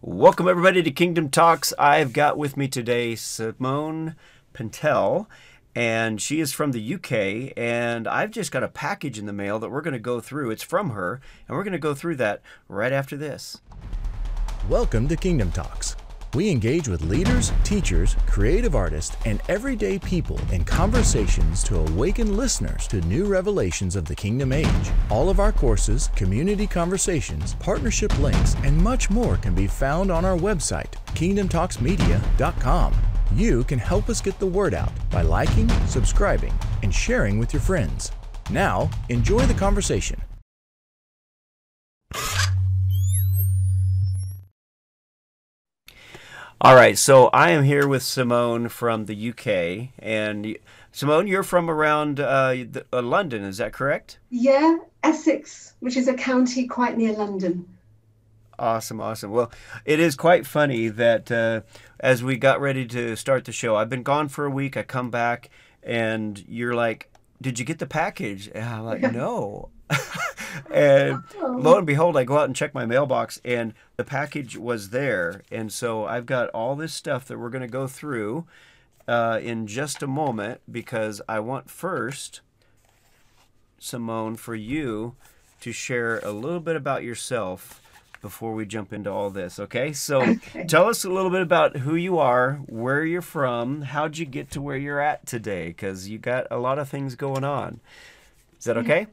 Welcome, everybody, to Kingdom Talks. I've got with me today Simone Pentel, and she is from the UK. And I've just got a package in the mail that we're going to go through. It's from her, and we're going to go through that right after this. Welcome to Kingdom Talks. We engage with leaders, teachers, creative artists, and everyday people in conversations to awaken listeners to new revelations of the Kingdom Age. All of our courses, community conversations, partnership links, and much more can be found on our website, kingdomtalksmedia.com. You can help us get the word out by liking, subscribing, and sharing with your friends. Now, enjoy the conversation. All right, so I am here with Simone from the UK, and Simone, you're from around uh, the, uh, London, is that correct? Yeah, Essex, which is a county quite near London. Awesome, awesome. Well, it is quite funny that uh, as we got ready to start the show, I've been gone for a week. I come back, and you're like, "Did you get the package?" And I'm like, "No." And oh. lo and behold, I go out and check my mailbox, and the package was there. And so I've got all this stuff that we're going to go through uh, in just a moment because I want first, Simone, for you to share a little bit about yourself before we jump into all this. Okay, so okay. tell us a little bit about who you are, where you're from, how'd you get to where you're at today? Because you got a lot of things going on. That okay?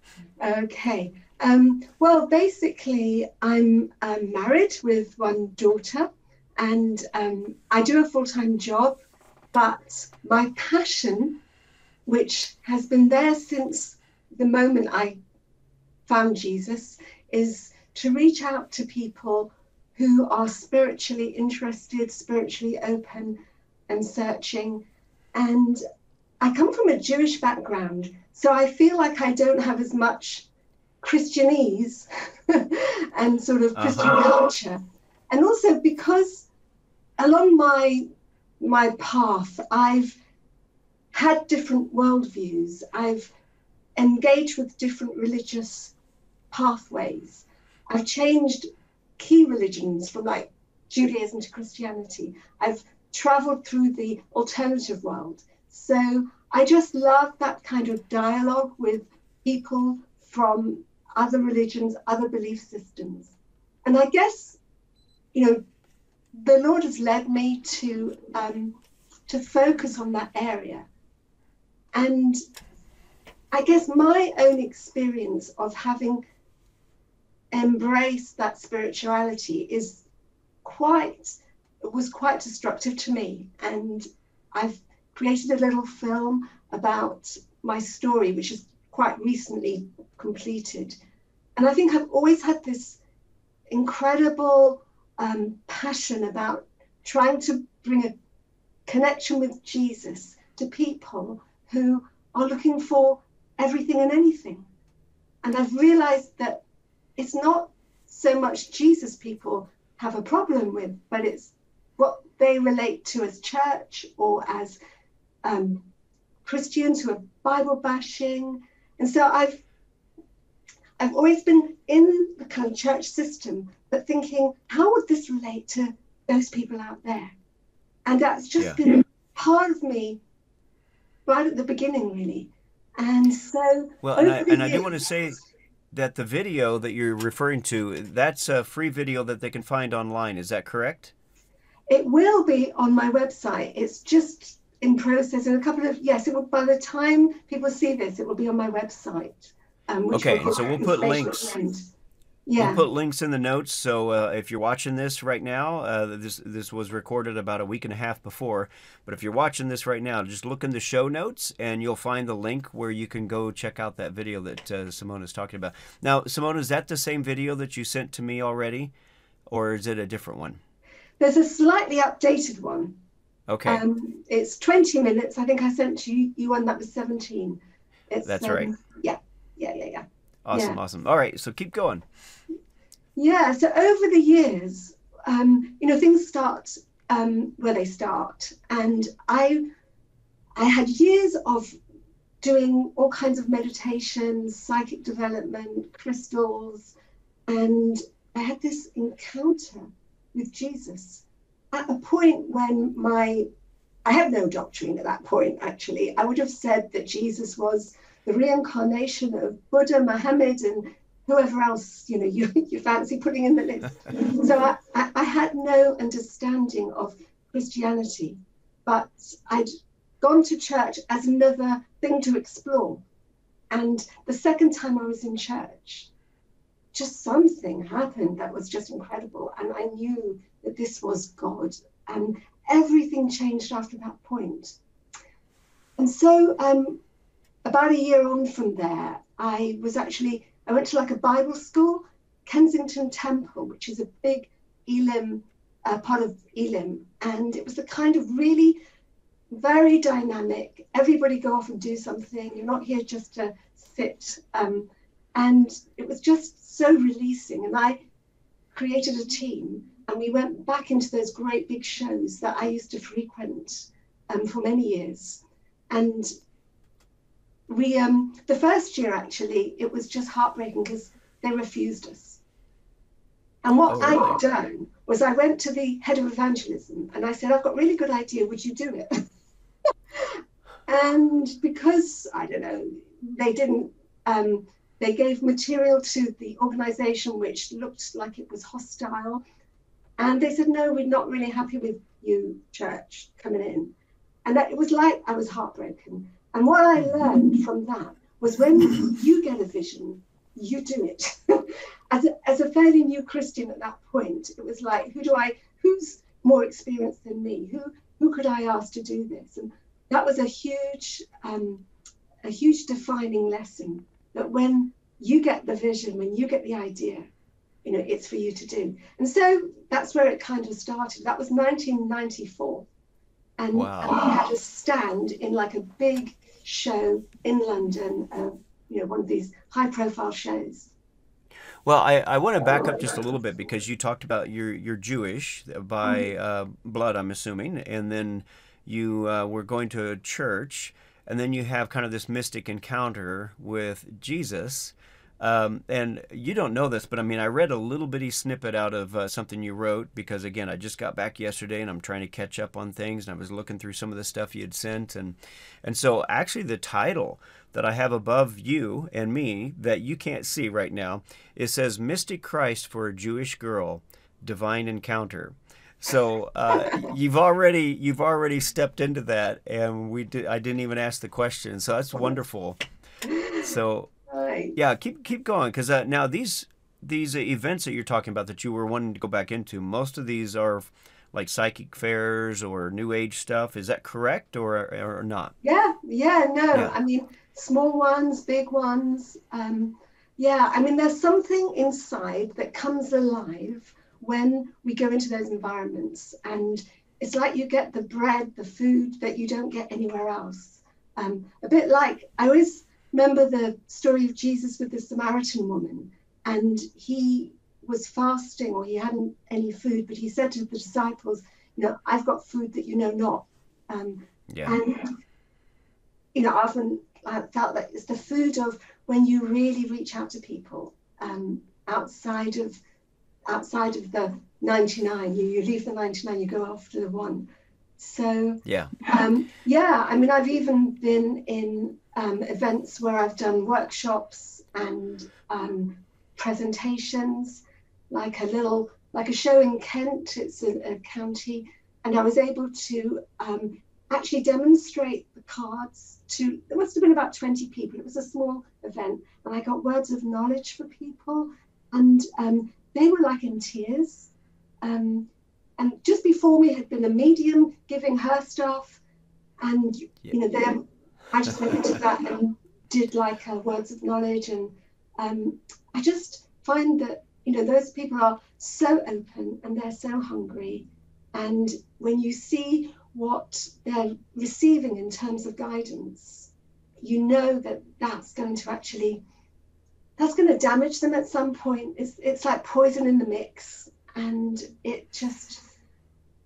Okay. Um, well, basically, I'm, I'm, married with one daughter, and um, I do a full time job. But my passion, which has been there since the moment I found Jesus, is to reach out to people who are spiritually interested, spiritually open, and searching. And I come from a Jewish background, so I feel like I don't have as much Christianese and sort of Christian uh-huh. culture. And also because along my my path, I've had different worldviews. I've engaged with different religious pathways. I've changed key religions from like Judaism to Christianity. I've traveled through the alternative world. So I just love that kind of dialogue with people from other religions, other belief systems. And I guess, you know, the Lord has led me to um, to focus on that area. And I guess my own experience of having embraced that spirituality is quite was quite destructive to me. And I've created a little film about my story, which is quite recently completed. And I think I've always had this incredible um, passion about trying to bring a connection with Jesus to people who are looking for everything and anything. And I've realized that it's not so much Jesus people have a problem with, but it's what they relate to as church or as um, Christians who are Bible bashing. And so I've I've always been in the kind of church system, but thinking, how would this relate to those people out there? And that's just yeah. been part of me right at the beginning, really. And so, well, and I, and I do want to say that the video that you're referring to, that's a free video that they can find online. Is that correct? It will be on my website. It's just in process in a couple of yes it will by the time people see this it will be on my website um, okay so we'll put links yeah. We'll put links in the notes. So uh, if you're watching this right now, uh, this this was recorded about a week and a half before. But if you're watching this right now, just look in the show notes and you'll find the link where you can go check out that video that uh, Simone is talking about. Now, Simone, is that the same video that you sent to me already, or is it a different one? There's a slightly updated one. Okay. Um, it's 20 minutes. I think I sent you, you one that was 17. It's, That's um, right. Yeah, yeah, yeah, yeah. Awesome, yeah. awesome. All right, so keep going. Yeah, so over the years, um, you know, things start um, where they start. And I, I had years of doing all kinds of meditations, psychic development, crystals, and I had this encounter with Jesus at a point when my I have no doctrine at that point, actually. I would have said that Jesus was the reincarnation of Buddha, Muhammad, and whoever else you know you, you fancy putting in the list. so I, I, I had no understanding of Christianity, but I'd gone to church as another thing to explore. And the second time I was in church, just something happened that was just incredible. And I knew that this was God. And everything changed after that point. And so, um, about a year on from there, I was actually, I went to like a Bible school, Kensington Temple, which is a big Elim, uh, part of Elim. And it was the kind of really very dynamic. Everybody go off and do something. You're not here just to sit. Um, and it was just so releasing. And I created a team and we went back into those great big shows that I used to frequent um, for many years. And we, um, the first year actually, it was just heartbreaking because they refused us. And what oh? I'd done was I went to the head of evangelism and I said, I've got a really good idea, would you do it? and because, I don't know, they didn't, um, they gave material to the organization which looked like it was hostile and they said, no, we're not really happy with you, church, coming in. And that, it was like I was heartbroken. And what I learned from that was when you get a vision, you do it. as, a, as a fairly new Christian at that point, it was like, who do I, who's more experienced than me? Who, who could I ask to do this? And that was a huge, um, a huge defining lesson that when you get the vision, when you get the idea, you know, it's for you to do. And so that's where it kind of started. That was 1994. And, wow. and we had a stand in like a big show in London, uh, you know, one of these high profile shows. Well, I, I want to back up just a little bit because you talked about you're, you're Jewish by mm-hmm. uh, blood, I'm assuming, and then you uh, were going to a church, and then you have kind of this mystic encounter with Jesus. Um, and you don't know this, but I mean, I read a little bitty snippet out of uh, something you wrote because, again, I just got back yesterday and I'm trying to catch up on things. And I was looking through some of the stuff you had sent, and and so actually, the title that I have above you and me that you can't see right now, it says "Mystic Christ for a Jewish Girl, Divine Encounter." So uh, you've already you've already stepped into that, and we did, I didn't even ask the question, so that's wonderful. So Yeah, keep keep going because uh, now these these events that you're talking about that you were wanting to go back into, most of these are like psychic fairs or new age stuff. Is that correct or or not? Yeah, yeah, no. Yeah. I mean, small ones, big ones. Um, yeah, I mean, there's something inside that comes alive when we go into those environments, and it's like you get the bread, the food that you don't get anywhere else. Um, a bit like I always remember the story of Jesus with the Samaritan woman, and he was fasting or he hadn't any food, but he said to the disciples, You know, I've got food that you know not. Um, yeah. And, you know, I often I felt that it's the food of when you really reach out to people um, outside of outside of the 99 you, you leave the 99 you go after the one so yeah um, yeah i mean i've even been in um, events where I've done workshops and um, presentations, like a little, like a show in Kent, it's a, a county, and I was able to um, actually demonstrate the cards to, there must have been about 20 people. It was a small event, and I got words of knowledge for people, and um, they were like in tears. Um, and just before me had been a medium giving her stuff, and yeah. you know, they're I just went into that and did like uh, words of knowledge, and um, I just find that you know those people are so open and they're so hungry, and when you see what they're receiving in terms of guidance, you know that that's going to actually that's going to damage them at some point. It's it's like poison in the mix, and it just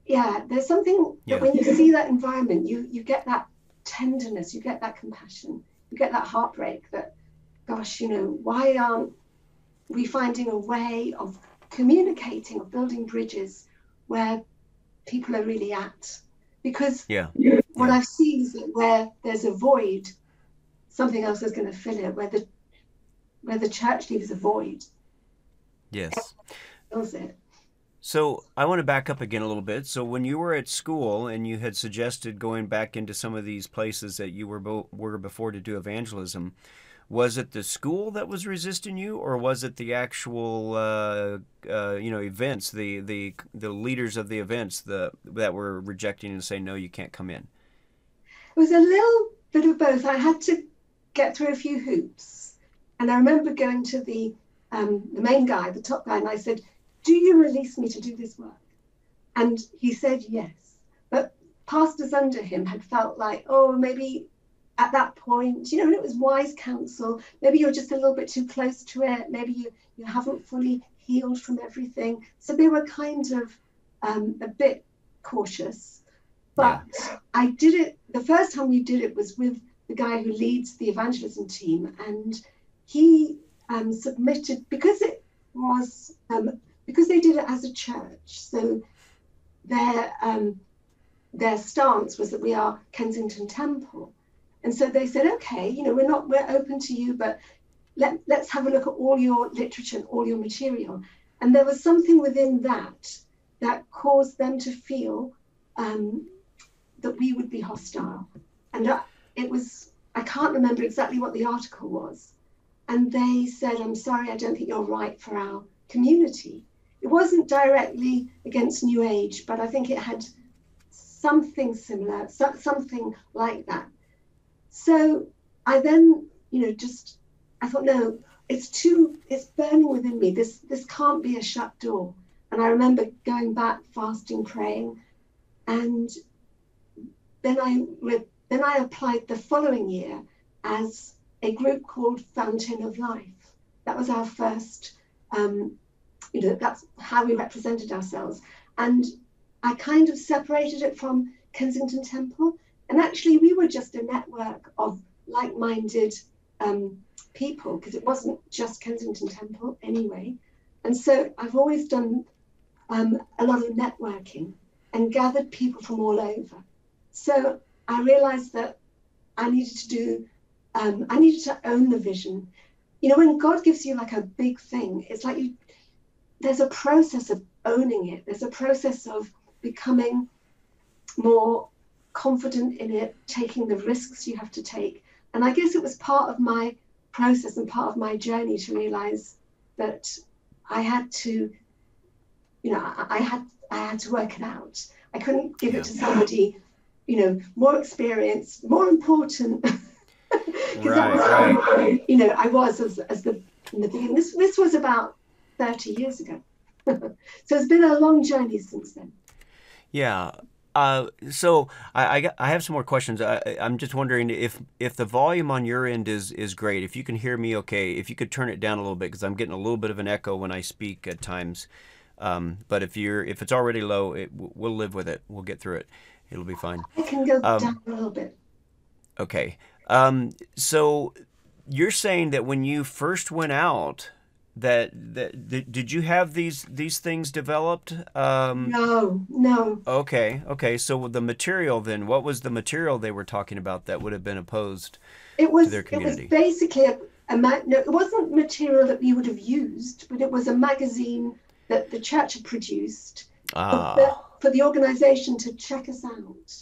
yeah. There's something yeah. that when you see that environment, you you get that tenderness, you get that compassion, you get that heartbreak that, gosh, you know, why aren't we finding a way of communicating, of building bridges where people are really at. Because Yeah. what Yeah. I've seen is that where there's a void, something else is going to fill it. Where the where the church leaves a void, Yes. fills it. So I want to back up again a little bit. So when you were at school and you had suggested going back into some of these places that you were bo- were before to do evangelism, was it the school that was resisting you, or was it the actual uh, uh, you know events, the the the leaders of the events the that were rejecting and saying no, you can't come in? It was a little bit of both. I had to get through a few hoops, and I remember going to the um, the main guy, the top guy, and I said, "Do you release me to do this work?" And he said yes. But pastors under him had felt like, oh, maybe at that point, you know, and it was wise counsel. Maybe you're just a little bit too close to it. Maybe you you haven't fully healed from everything. So they were kind of um, a bit cautious. But I did it. The first time we did it was with the guy who leads the evangelism team, and he um, submitted because it was um, because they did it as a church. So their um, their stance was that we are Kensington Temple, and so they said, okay, you know, we're not we're open to you, but let let's have a look at all your literature and all your material. And there was something within that that caused them to feel um, that we would be hostile. And it was, I can't remember exactly what the article was. And they said, I'm sorry, I don't think you're right for our community. It wasn't directly against New Age, but I think it had something similar, so, something like that. So I then, you know, just, I thought, no, it's too, it's burning within me. This, this can't be a shut door. And I remember going back, fasting, praying, and then I then I applied the following year as a group called Fountain of Life. That was our first, um, you know, that's how we represented ourselves. And I kind of separated it from Kensington Temple. And actually, we were just a network of like minded um, people because it wasn't just Kensington Temple anyway. And so I've always done um, a lot of networking and gathered people from all over. So I realized that I needed to do, um, I needed to own the vision. You know, when God gives you like a big thing, it's like you, there's a process of owning it. There's a process of becoming more confident in it, taking the risks you have to take. And I guess it was part of my process and part of my journey to realize that I had to, you know, I, I had I had to work it out. I couldn't give it to somebody, you know, more experienced, more important. 'Cause that was Right, You know, I was as, as the in the beginning. This this was about thirty years ago. so it's been a long journey since then. Yeah. Uh, so I, I, got- I have some more questions. I, I- I'm just wondering if if the volume on your end is is great. If you can hear me, okay. If you could turn it down a little bit because I'm getting a little bit of an echo when I speak at times. Um, but if you're if it's already low, it, we'll live with it. We'll get through it. It'll be fine. I can go Um, down a little bit. Okay. Um, so you're saying that when you first went out, that that, that did you have these these things developed? Um, No, no. Okay, okay. So the material then, what was the material they were talking about that would have been opposed? It was their it was basically a, a ma- no, it wasn't material that we would have used, but it was a magazine that the church had produced for, Ah, the, for the organization to check us out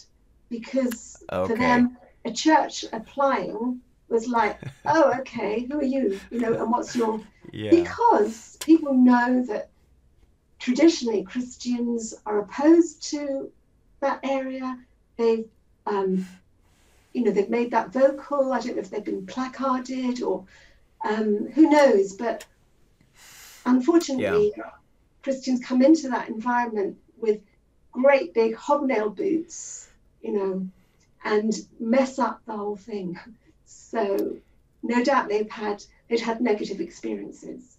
because Okay. for them a church applying was like oh okay who are you you know and what's your yeah, because people know that traditionally Christians are opposed to that area. They've, um, you know, they've made that vocal. I don't know if they've been placarded or um, who knows. But unfortunately, Christians come into that environment with great big hobnail boots, you know, and mess up the whole thing. So no doubt they've had they'd had negative experiences.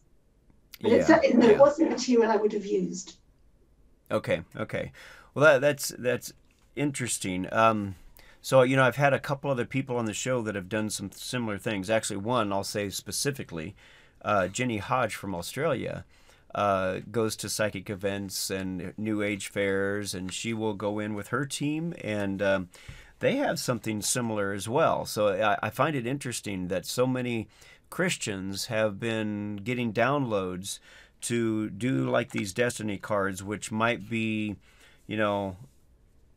But it's, yeah, it, no, yeah. it wasn't material I would have used. Okay, okay. Well, that, that's that's interesting. Um, so you know, I've had a couple other people on the show that have done some similar things. Actually, one I'll say specifically, uh, Jenny Hodge from Australia. uh, goes to psychic events and New Age fairs, and she will go in with her team, and um, they have something similar as well. So I, I find it interesting that so many Christians have been getting downloads to do like these destiny cards, which might be, you know,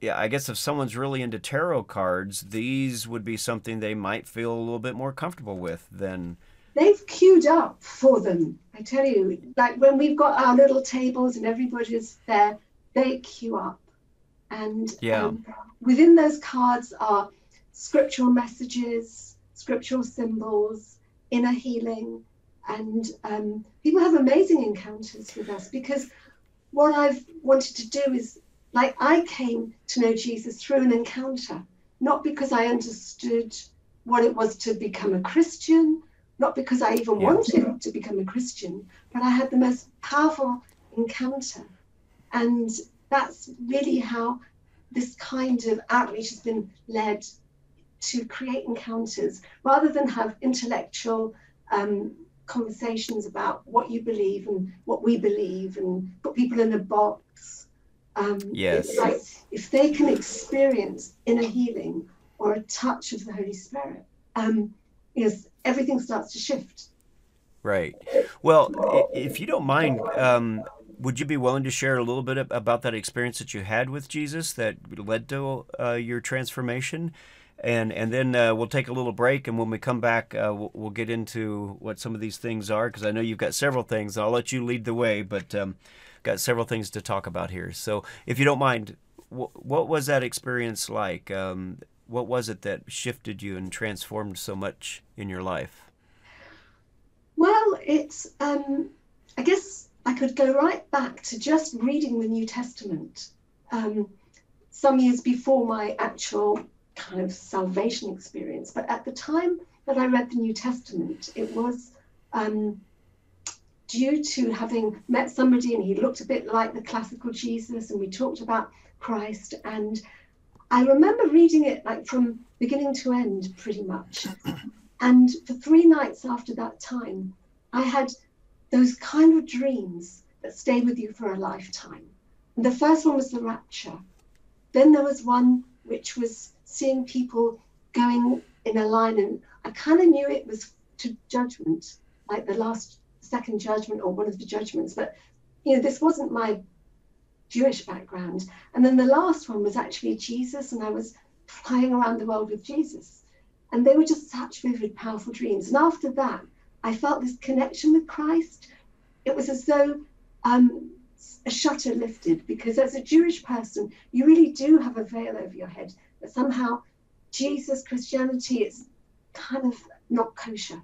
yeah, I guess if someone's really into tarot cards, these would be something they might feel a little bit more comfortable with than. They've queued up for them. I tell you, like when we've got our little tables and everybody's there, they queue up. And yeah. Um, within those cards are scriptural messages, scriptural symbols, inner healing, and um, people have amazing encounters with us because what I've wanted to do is like I came to know Jesus through an encounter, not because I understood what it was to become a Christian, not because I even yeah. wanted to become a Christian, but I had the most powerful encounter. And that's really how this kind of outreach has been led to create encounters rather than have intellectual um, conversations about what you believe and what we believe and put people in a box um, yes. Like if they can experience inner healing or a touch of the Holy Spirit, um, yes, everything starts to shift. Right. Well, if you don't mind, um, would you be willing to share a little bit about that experience that you had with Jesus that led to uh, your transformation? And and then uh, we'll take a little break, and when we come back, uh, we'll, we'll, get into what some of these things are because I know you've got several things. I'll let you lead the way, but um, got several things to talk about here. So, if you don't mind, wh- what was that experience like? Um, what was it that shifted you and transformed so much in your life? Well, it's, um, I guess I could go right back to just reading the New Testament um, some years before my actual kind of salvation experience. But at the time that I read the New Testament, it was um, due to having met somebody and he looked a bit like the classical Jesus, and we talked about Christ. And I remember reading it like from beginning to end, pretty much. And for three nights after that time, I had those kind of dreams that stay with you for a lifetime. And the first one was the rapture. Then there was one which was seeing people going in a line, and I kind of knew it was to judgment, like the last second judgment or one of the judgments, but you know, this wasn't my Jewish background. And then the last one was actually Jesus, and I was flying around the world with Jesus. And they were just such vivid, powerful dreams. And after that, I felt this connection with Christ. It was as though um, a shutter lifted, because as a Jewish person, you really do have a veil over your head. But somehow, Jesus, Christianity, is kind of not kosher.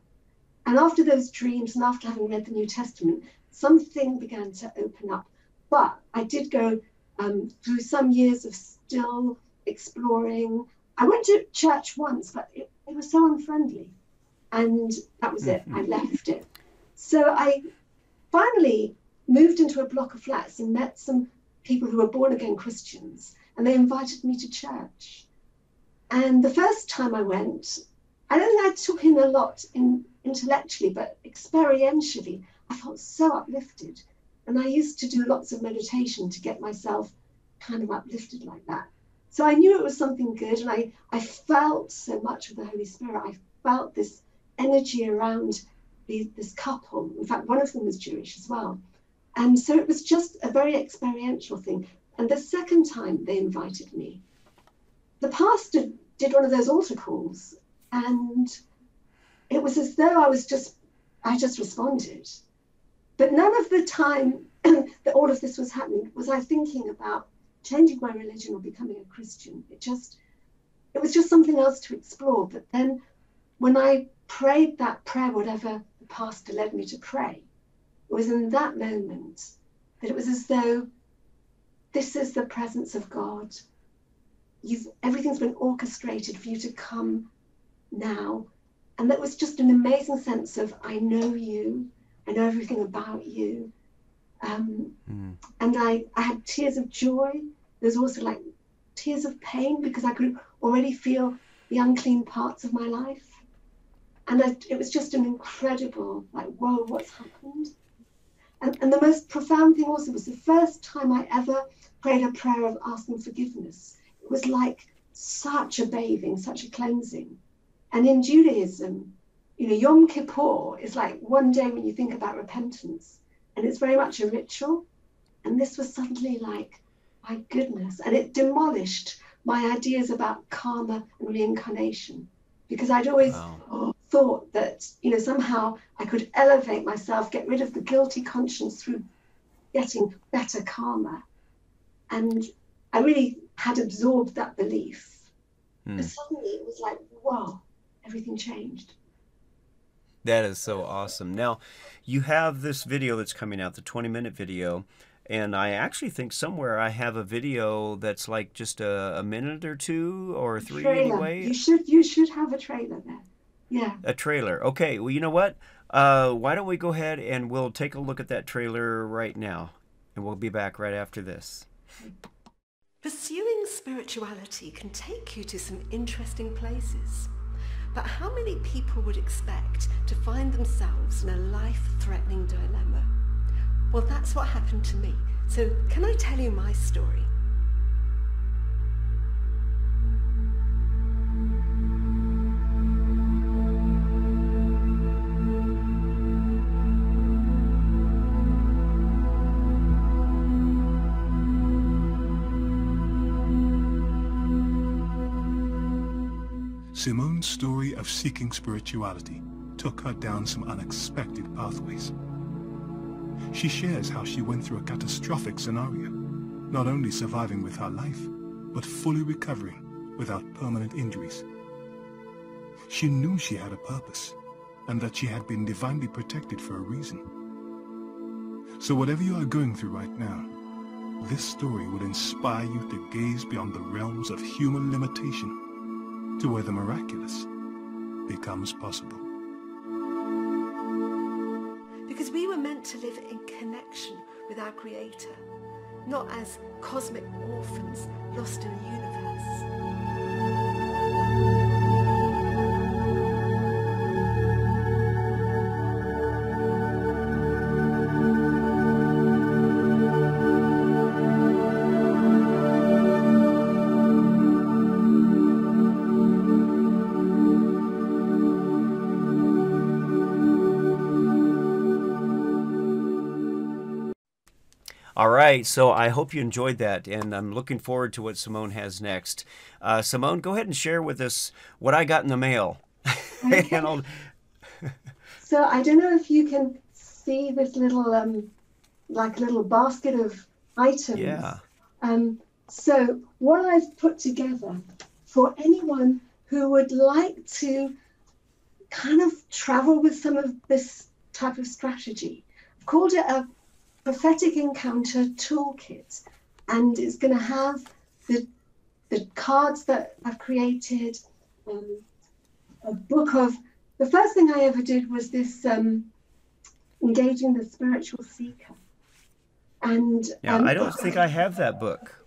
And after those dreams and after having read the New Testament, something began to open up. But I did go um, through some years of still exploring. I went to church once, but it, it was so unfriendly. And that was it. I mm-hmm. left it. So I finally moved into a block of flats and met some people who were born again Christians, and they invited me to church. And the first time I went, I don't think I took in a lot in intellectually, but experientially, I felt so uplifted. And I used to do lots of meditation to get myself kind of uplifted like that. So I knew it was something good, and I, I felt so much of the Holy Spirit. I felt this energy around the, this couple. In fact, one of them was Jewish as well. And so it was just a very experiential thing. And the second time they invited me, the pastor did one of those altar calls and it was as though I was just, I just responded. But none of the time that all of this was happening was I thinking about changing my religion or becoming a Christian. It just, it was just something else to explore. But then when I prayed that prayer, whatever the pastor led me to pray, it was in that moment that it was as though this is the presence of God. You've everything's been orchestrated for you to come now. And that was just an amazing sense of I know you, I know everything about you. Um, mm. And I, I had tears of joy. There's also like tears of pain because I could already feel the unclean parts of my life. And I, it was just an incredible, like, whoa, what's happened? And, and the most profound thing also was the first time I ever prayed a prayer of asking forgiveness. It was like such a bathing, such a cleansing. And in Judaism, you know, Yom Kippur is like one day when you think about repentance, and it's very much a ritual. And this was suddenly like, my goodness, and it demolished my ideas about karma and reincarnation because I'd always wow. Oh, thought that you know somehow I could elevate myself, get rid of the guilty conscience through getting better karma, and I really had absorbed that belief. Hmm. But suddenly it was like, wow, everything changed. That is so awesome. Now, you have this video that's coming out, the 20 minute video. And I actually think somewhere I have a video that's like just a, a minute or two or three trailer. anyway. You should you should have a trailer there. Yeah. A trailer. Okay. Well, you know what? Uh, why don't we go ahead and we'll take a look at that trailer right now, and we'll be back right after this. Pursuing spirituality can take you to some interesting places. But how many people would expect to find themselves in a life-threatening dilemma? Well, that's what happened to me. So can I tell you my story? Simone's story of seeking spirituality took her down some unexpected pathways. She shares how she went through a catastrophic scenario, not only surviving with her life, but fully recovering without permanent injuries. She knew she had a purpose, and that she had been divinely protected for a reason. So whatever you are going through right now, this story will inspire you to gaze beyond the realms of human limitation to where the miraculous becomes possible. Because we were meant to live in connection with our Creator, not as cosmic orphans lost in the universe. Right, so I hope you enjoyed that, and I'm looking forward to what Simone has next. Uh, Simone, go ahead and share with us what I got in the mail. Okay. so I don't know if you can see this little, um, like little basket of items. Yeah. Um, so what I've put together for anyone who would like to kind of travel with some of this type of strategy, I've called it a prophetic encounter toolkit and it's going to have the the cards that I've created um, a book of the first thing I ever did was this um, engaging the spiritual seeker. And yeah um, I don't think I have that book.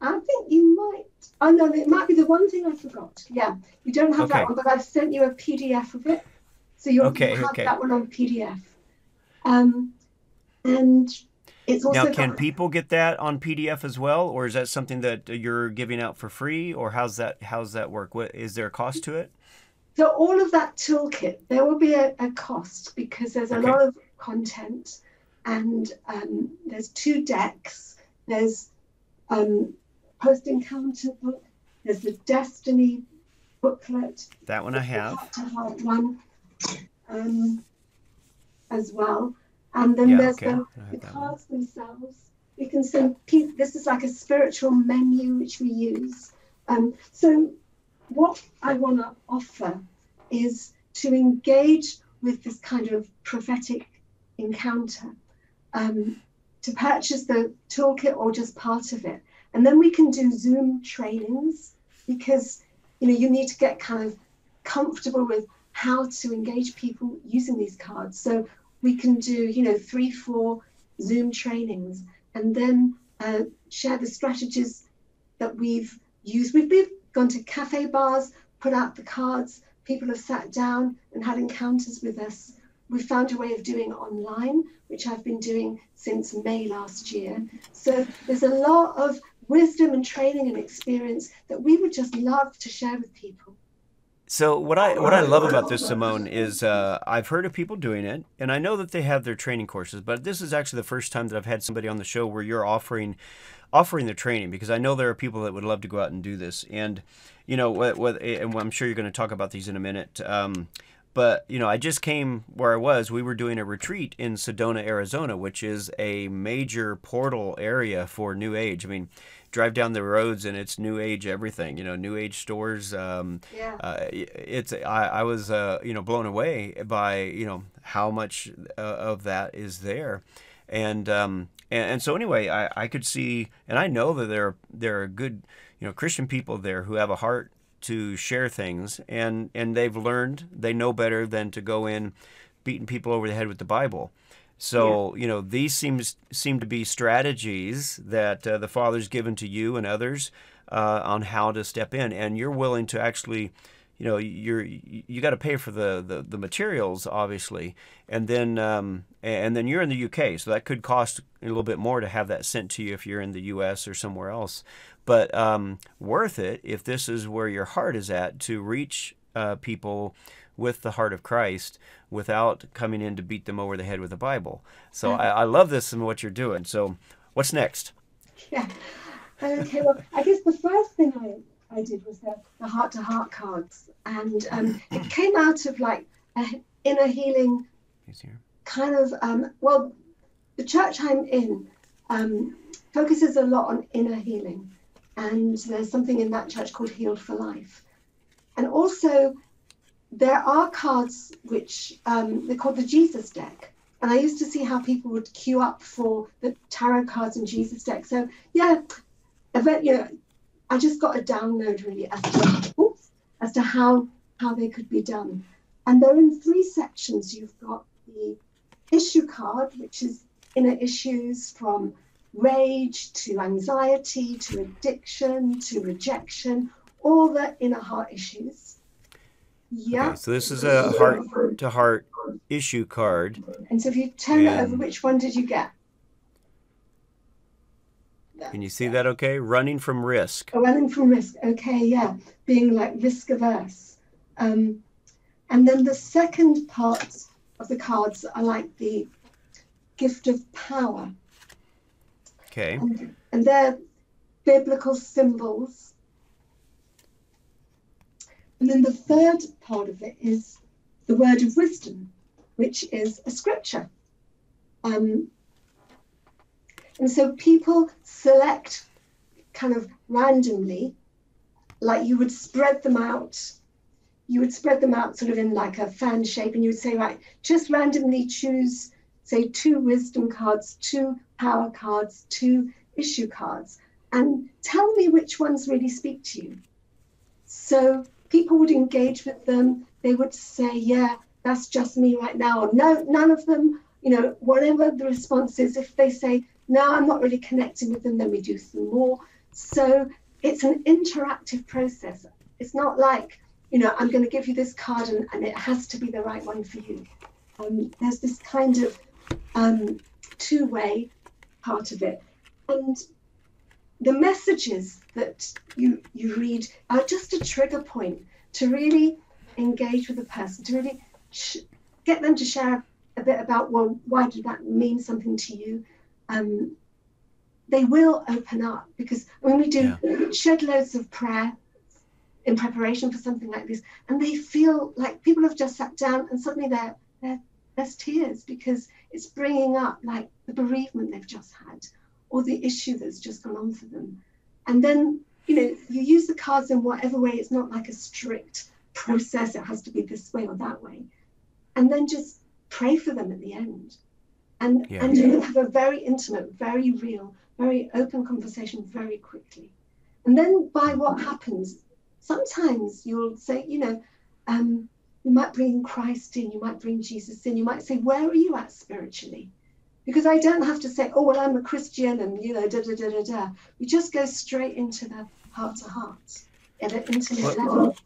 I think you might oh no it might be the one thing I forgot. Yeah you don't have okay. that one but I've sent you a PDF of it. So you'll okay, have okay. that one on PDF um, and it's also now can people get that on pdf as well or is that something that you're giving out for free or how's that how's that work? What is there a cost to it? So all of that toolkit there will be a, a cost because there's a okay. lot of content and um, there's two decks. There's um, post encounter book there's the destiny booklet that one i have. Heart to heart one um, as well and then yeah, there's okay. the, the cards themselves. We can send people, this is like a spiritual menu which we use. Um, so, what I want to offer is to engage with this kind of prophetic encounter, um, to purchase the toolkit or just part of it. And then we can do Zoom trainings because you know you need to get kind of comfortable with how to engage people using these cards. So we can do, you know, three, four Zoom trainings and then uh, share the strategies that we've used. We've, we've gone to cafe bars, put out the cards, people have sat down and had encounters with us we found a way of doing online, which I've been doing since May last year. So there's a lot of wisdom and training and experience that we would just love to share with people. So what I what I love about this, Simone, is uh, I've heard of people doing it, and I know that they have their training courses. But this is actually the first time that I've had somebody on the show where you're offering offering the training because I know there are people that would love to go out and do this. And you know, what, what and I'm sure you're going to talk about these in a minute. Um, but you know, I just came where I was. We were doing a retreat in Sedona, Arizona, which is a major portal area for New Age. I mean, drive down the roads and it's New Age everything. You know, New Age stores. Um, Yeah. uh, it's I, I was uh, you know blown away by you know how much uh, of that is there, and um, and, and so anyway, I, I could see and I know that there are, there are good you know Christian people there who have a heart to share things and and they've learned they know better than to go in beating people over the head with the Bible. So you know these seems seem to be strategies that uh, the Father's given to you and others uh, on how to step in, and you're willing to actually, you know, you're you got to pay for the, the the materials obviously, and then um, and then you're in the UK, so that could cost a little bit more to have that sent to you if you're in the US or somewhere else, but um, worth it if this is where your heart is at to reach uh, people with the heart of Christ without coming in to beat them over the head with the Bible. So I, I love this and what you're doing. So what's next? Yeah. Okay, well, I guess the first thing I, I did was the, the heart to heart cards. And um, it came out of like a inner healing kind of, um, well, the church I'm in um, focuses a lot on inner healing. And there's something in that church called Healed for Life. And also, there are cards which um, they're called the Jesus deck. And I used to see how people would queue up for the tarot cards and Jesus deck. So, yeah, event, you know, I just got a download really as to, oops, as to how, how they could be done. And they're in three sections. You've got the issue card, which is inner issues from rage to anxiety to addiction to rejection, all the inner heart issues. Yeah. Okay, so this is a heart to heart issue card. And so if you turn it over, which one did you get? Can you see that okay? Running from risk. Oh, running from risk. Okay, yeah. Being like risk averse. Um, and then the second part of the cards are like the gift of power. Okay. And, and they're biblical symbols. And then the third part of it is the word of wisdom, which is a scripture. Um, and so people select kind of randomly, like you would spread them out. You would spread them out sort of in like a fan shape, and you would say, right, just randomly choose, say, two wisdom cards, two power cards, two issue cards, and tell me which ones really speak to you. So people would engage with them. They would say, yeah, that's just me right now. Or no, none of them, you know, whatever the response is, if they say, no, I'm not really connecting with them, then we do some more. So it's an interactive process. It's not like, you know, I'm going to give you this card and, and it has to be the right one for you. Um, there's this kind of um, two way part of it. And the messages that you you read are just a trigger point to really engage with the person, to really sh- get them to share a bit about well, why did that mean something to you? Um, they will open up because when we do shed loads of prayer in preparation for something like this, and they feel like people have just sat down and suddenly they're, they're there's tears because it's bringing up like the bereavement they've just had or the issue that's just gone on for them. And then, you know, you use the cards in whatever way, it's not like a strict process, it has to be this way or that way. And then just pray for them at the end. And, Yeah. and you have a very intimate, very real, very open conversation very quickly. And then by what happens, sometimes you'll say, you know, um, you might bring Christ in, you might bring Jesus in, you might say, Where are you at spiritually? Because I don't have to say, Oh, well, I'm a Christian and, you know, da da da da da. We just go straight into the heart to heart at an intimate Well- level.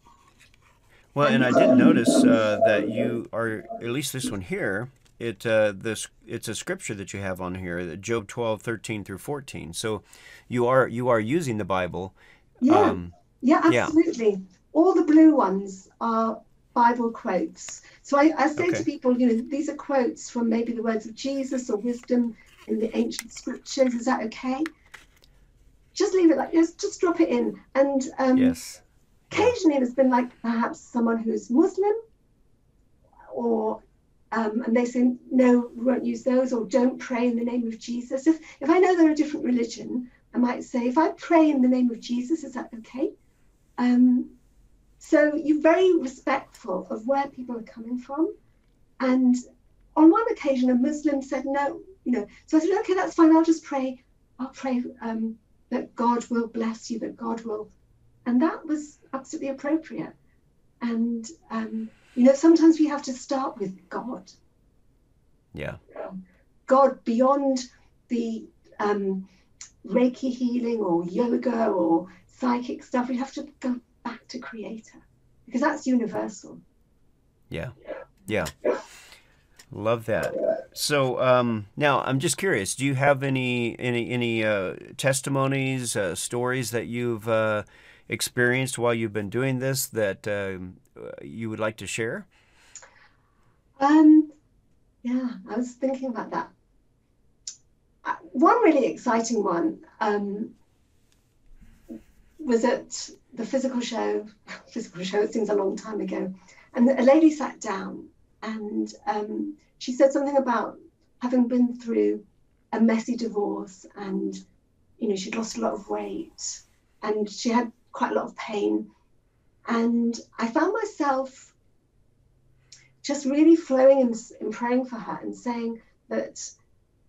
Well, and I did notice uh, that you are at least this one here. It uh, this it's a scripture that you have on here, Job 12, 13 through fourteen. So you are you are using the Bible. Yeah, um, yeah, absolutely. Yeah. All the blue ones are Bible quotes. So I, I say okay. to people, you know, these are quotes from maybe the words of Jesus or wisdom in the ancient scriptures. Is that okay? Just leave it like just just drop it in. And um, yes Occasionally, there's been like perhaps someone who's Muslim, or um, and they say no, we won't use those, or don't pray in the name of Jesus. If if I know they're a different religion, I might say, if I pray in the name of Jesus, is that okay? Um, so you're very respectful of where people are coming from. And on one occasion, a Muslim said no, you know. So I said, okay, that's fine. I'll just pray. I'll pray um, that God will bless you, that God will and that was absolutely appropriate. And um, you know, sometimes we have to start with God. Yeah. God beyond the um, Reiki healing or yoga or psychic stuff. We have to go back to Creator because that's universal. Yeah. Yeah. Love that. So um, now I'm just curious. Do you have any any any uh, testimonies, uh, stories that you've uh, experienced while you've been doing this that um, you would like to share? Um, yeah, I was thinking about that. Uh, one really exciting one um, was at the physical show. Physical show, it seems a long time ago. And a lady sat down and um, she said something about having been through a messy divorce and, you know, she'd lost a lot of weight and she had quite a lot of pain. And I found myself just really flowing in, in praying for her and saying that,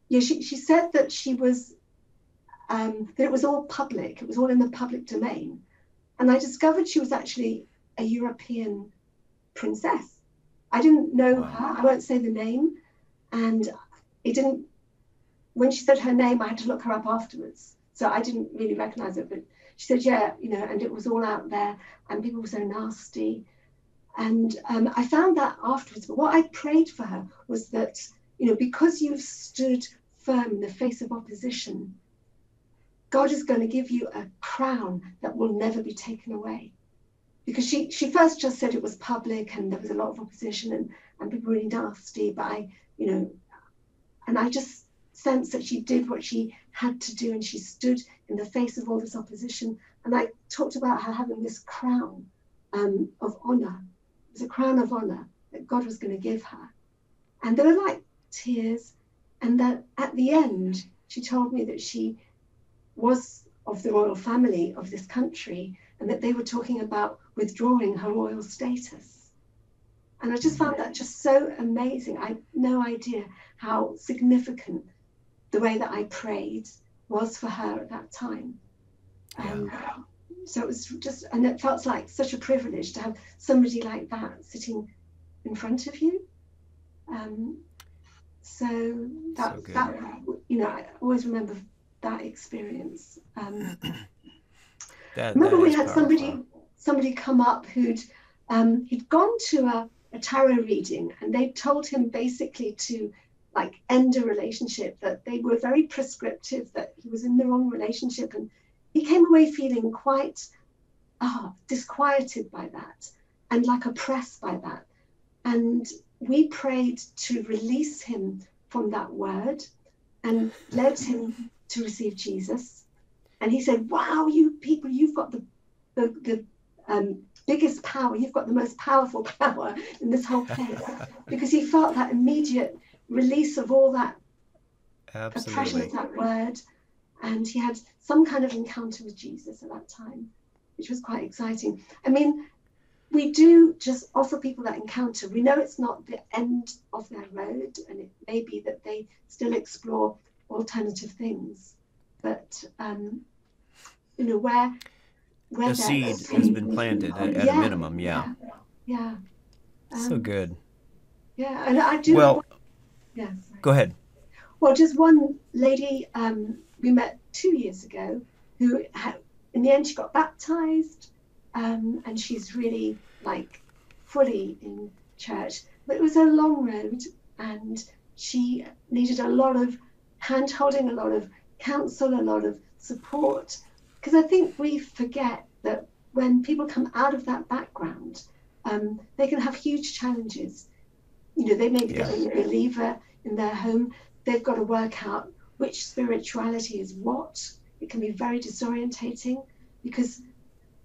yeah, she, she said that she was, um, that it was all public, it was all in the public domain. And I discovered she was actually a European princess. I didn't know wow. her, I won't say the name. And it didn't, when she said her name, I had to look her up afterwards. So I didn't really recognize it, but she said, yeah, you know, and it was all out there and people were so nasty. And um, I found that afterwards. But what I prayed for her was that, you know, because you've stood firm in the face of opposition, God is going to give you a crown that will never be taken away. Because she, she first just said it was public and there was a lot of opposition and, and people really nasty. But I, you know, and I just sense that she did what she had to do and she stood in the face of all this opposition. And I talked about her having this crown um, of honor. It was a crown of honor that God was going to give her. And there were like tears. And that at the end, she told me that she was of the royal family of this country and that they were talking about withdrawing her royal status. And I just found that just so amazing. I had no idea how significant the way that I prayed was for her at that time. Um, so it was just, and it felt like such a privilege to have somebody like that sitting in front of you. Um, so that, so that, you know, I always remember that experience. Um, that, remember we had powerful. somebody, somebody come up who'd, um, he'd gone to a, a tarot reading and they told him basically to like end a relationship, that they were very prescriptive, that he was in the wrong relationship. And he came away feeling quite oh, disquieted by that and like oppressed by that. And we prayed to release him from that word and led him to receive Jesus. And he said, Wow, you people, you've got the, the, the um, biggest power, you've got the most powerful power in this whole place. because he felt that immediate release of all that Absolutely. oppression of that word. And he had some kind of encounter with Jesus at that time, which was quite exciting. I mean, we do just offer people that encounter. We know it's not the end of their road, and it may be that they still explore alternative things. But um, you know where where the seed has been planted at, at yeah, a minimum. Yeah. Yeah. yeah. Um, so good. Yeah, and I do. Well, yeah. Go ahead. Well, just one lady um, we met two years ago who, had, in the end, she got baptized, um, and she's really like fully in church. But it was a long road, and she needed a lot of hand holding, a lot of counsel, a lot of support. Because I think we forget that when people come out of that background, um, they can have huge challenges. You know, they may be a believer in their home. They've got to work out which spirituality is what. It can be very disorientating because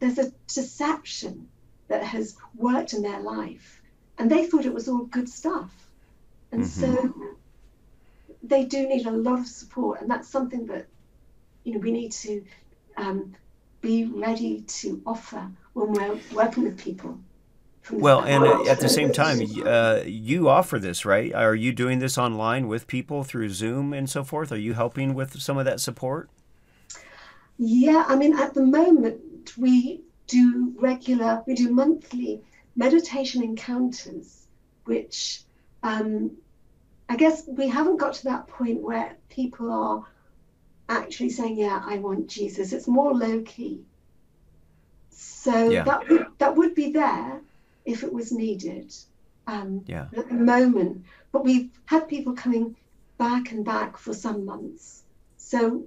there's a deception that has worked in their life and they thought it was all good stuff. And mm-hmm. so they do need a lot of support, and that's something that you know we need to um, be ready to offer when we're working with people. Well, and at the same time, uh, you offer this, right? Are you doing this online with people through Zoom and so forth? Are you helping with some of that support? Yeah, I mean, at the moment, we do regular, we do monthly meditation encounters, which um, I guess we haven't got to that point where people are actually saying, "Yeah, I want Jesus." It's more low key. So yeah. that would, that would be there if it was needed. Um, yeah. At the moment, but we've had people coming back and back for some months, so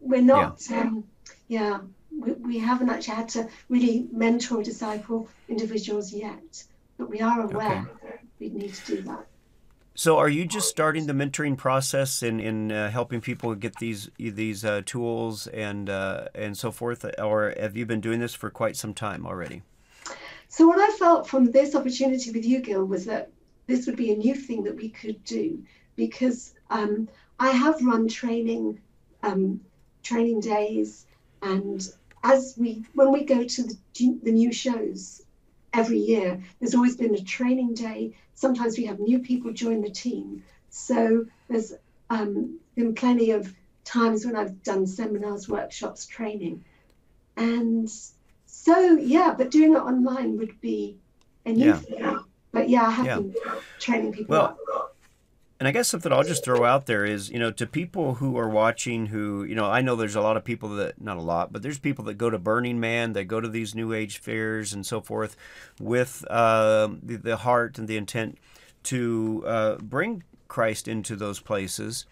we're not. Yeah. Um, yeah we, we haven't actually had to really mentor or disciple individuals yet, but we are aware okay. we need to do that. So, are you just starting the mentoring process in in uh, helping people get these these uh, tools and uh, and so forth, or have you been doing this for quite some time already? So, what I felt from this opportunity with you, Gil, was that this would be a new thing that we could do because um, I have run training um, training days, and as we when we go to the, the new shows every year, there's always been a training day sometimes we have new people join the team. So there's um, been plenty of times when I've done seminars, workshops, training. And so, yeah, but doing it online would be a new yeah. thing. But yeah, I have yeah. been training people. Well, and I guess something I'll just throw out there is, you know, to people who are watching who, you know, I know there's a lot of people that, not a lot, but there's people that go to Burning Man, they go to these New Age fairs and so forth with uh, the, the, heart and the intent to uh, bring Christ into those places,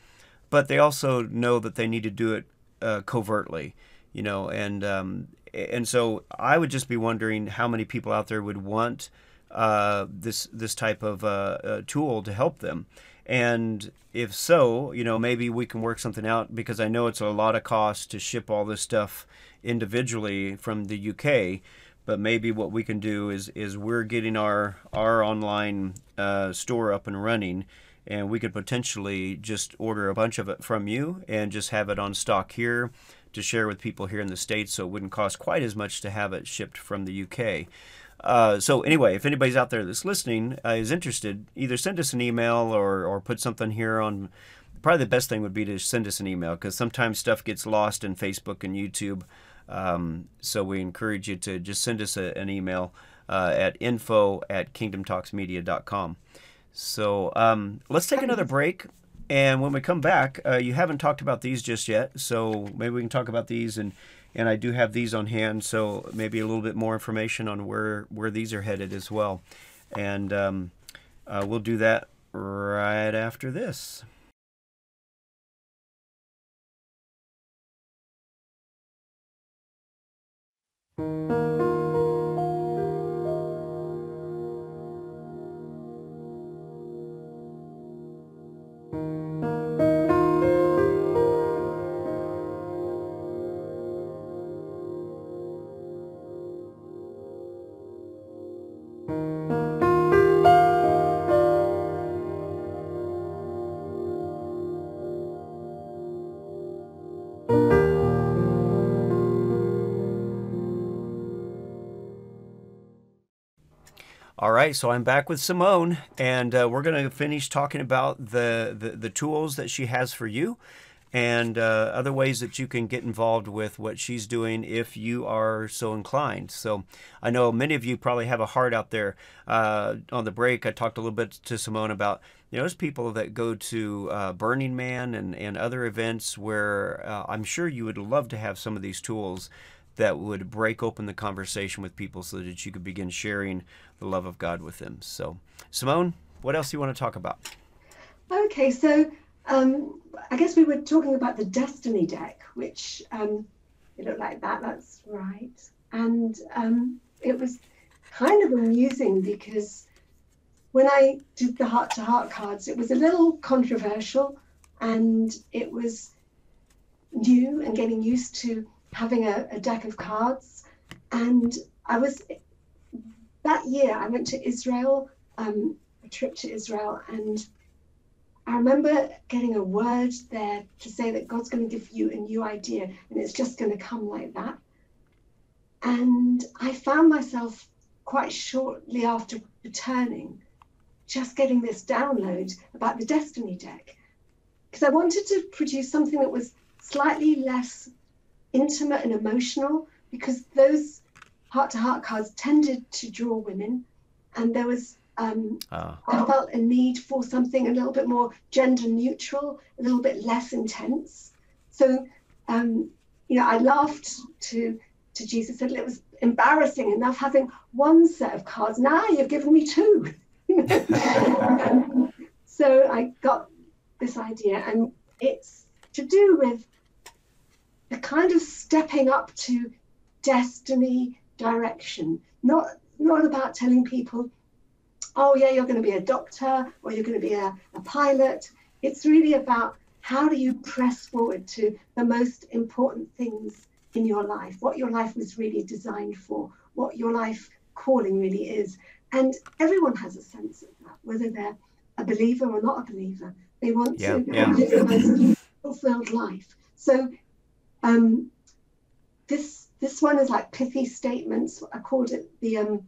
but they also know that they need to do it uh, covertly, you know, and um, and so I would just be wondering how many people out there would want uh, this this type of uh, uh, tool to help them and if so, you know, maybe we can work something out because I know it's a lot of cost to ship all this stuff individually from the UK. But maybe what we can do is is we're getting our our online uh, store up and running, and we could potentially just order a bunch of it from you and just have it on stock here to share with people here in the states, so it wouldn't cost quite as much to have it shipped from the UK. Uh, so anyway, if anybody's out there that's listening uh, is interested, either send us an email or, or put something here on. Probably the best thing would be to send us an email because sometimes stuff gets lost in Facebook and YouTube. Um, so we encourage you to just send us a, an email uh, at info at kingdomtalksmedia.com. So um, let's take another break. And when we come back, uh, you haven't talked about these just yet. So maybe we can talk about these and and I do have these on hand, so maybe a little bit more information on where where these are headed as well, and um, uh, we'll do that right after this. All right, so I'm back with Simone, and uh, we're going to finish talking about the, the, the, tools that she has for you and uh, other ways that you can get involved with what she's doing if you are so inclined. So I know many of you probably have a heart out there. Uh, on the break, I talked a little bit to Simone about you know, there's people that go to uh, Burning Man and, and other events where uh, I'm sure you would love to have some of these tools that would break open the conversation with people so that you could begin sharing the love of God with them. So, Simone, what else do you want to talk about? Okay, so um, I guess we were talking about the Destiny deck, which um, it looked like that. That's right, and um, it was kind of amusing because when I did the heart to heart cards, it was a little controversial, and it was new and getting used to having a, a deck of cards. And I was that year I went to Israel, um, a trip to Israel, and I remember getting a word there to say that God's going to give you a new idea and it's just going to come like that. And I found myself quite shortly after returning just getting this download about the Destiny deck because I wanted to produce something that was slightly less intimate and emotional because those heart to heart cards tended to draw women and there was um, oh. I felt a need for something a little bit more gender neutral, a little bit less intense. So, um, you know, I laughed to to Jesus. Said it was embarrassing enough having one set of cards. Now you've given me two. so I got this idea, and it's to do with the kind of stepping up to destiny direction. Not not about telling people oh, yeah, you're going to be a doctor or you're going to be a, a pilot. It's really about how do you press forward to the most important things in your life, what your life was really designed for, what your life calling really is. And everyone has a sense of that, whether they're a believer or not a believer. They want yeah, to yeah. live the most fulfilled life. So um, this this one is like pithy statements. I called it the um,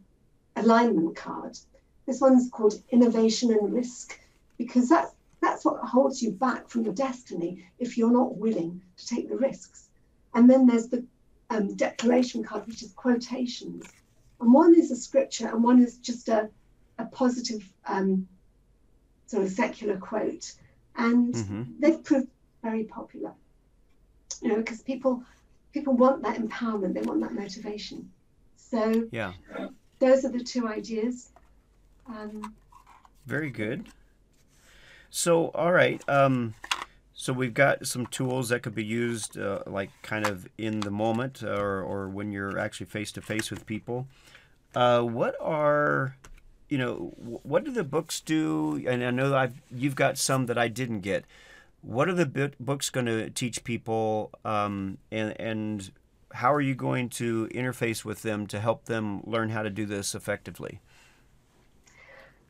alignment card. This one's called innovation and risk because that's that's what holds you back from your destiny if you're not willing to take the risks. And then there's the um, declaration card, which is quotations. And one is a scripture and one is just a, a positive um, sort of secular quote. And mm-hmm. they've proved very popular, you know, because people people want that empowerment, they want that motivation. So yeah, those are the two ideas. Um, Very good. So, all right. Um, so we've got some tools that could be used, uh, like kind of in the moment, or or when you're actually face to face with people. Uh, what are you know what do the books do and i know I've, you've got some that i didn't get what are the books going to teach people um, and, and how are you going to interface with them to help them learn how to do this effectively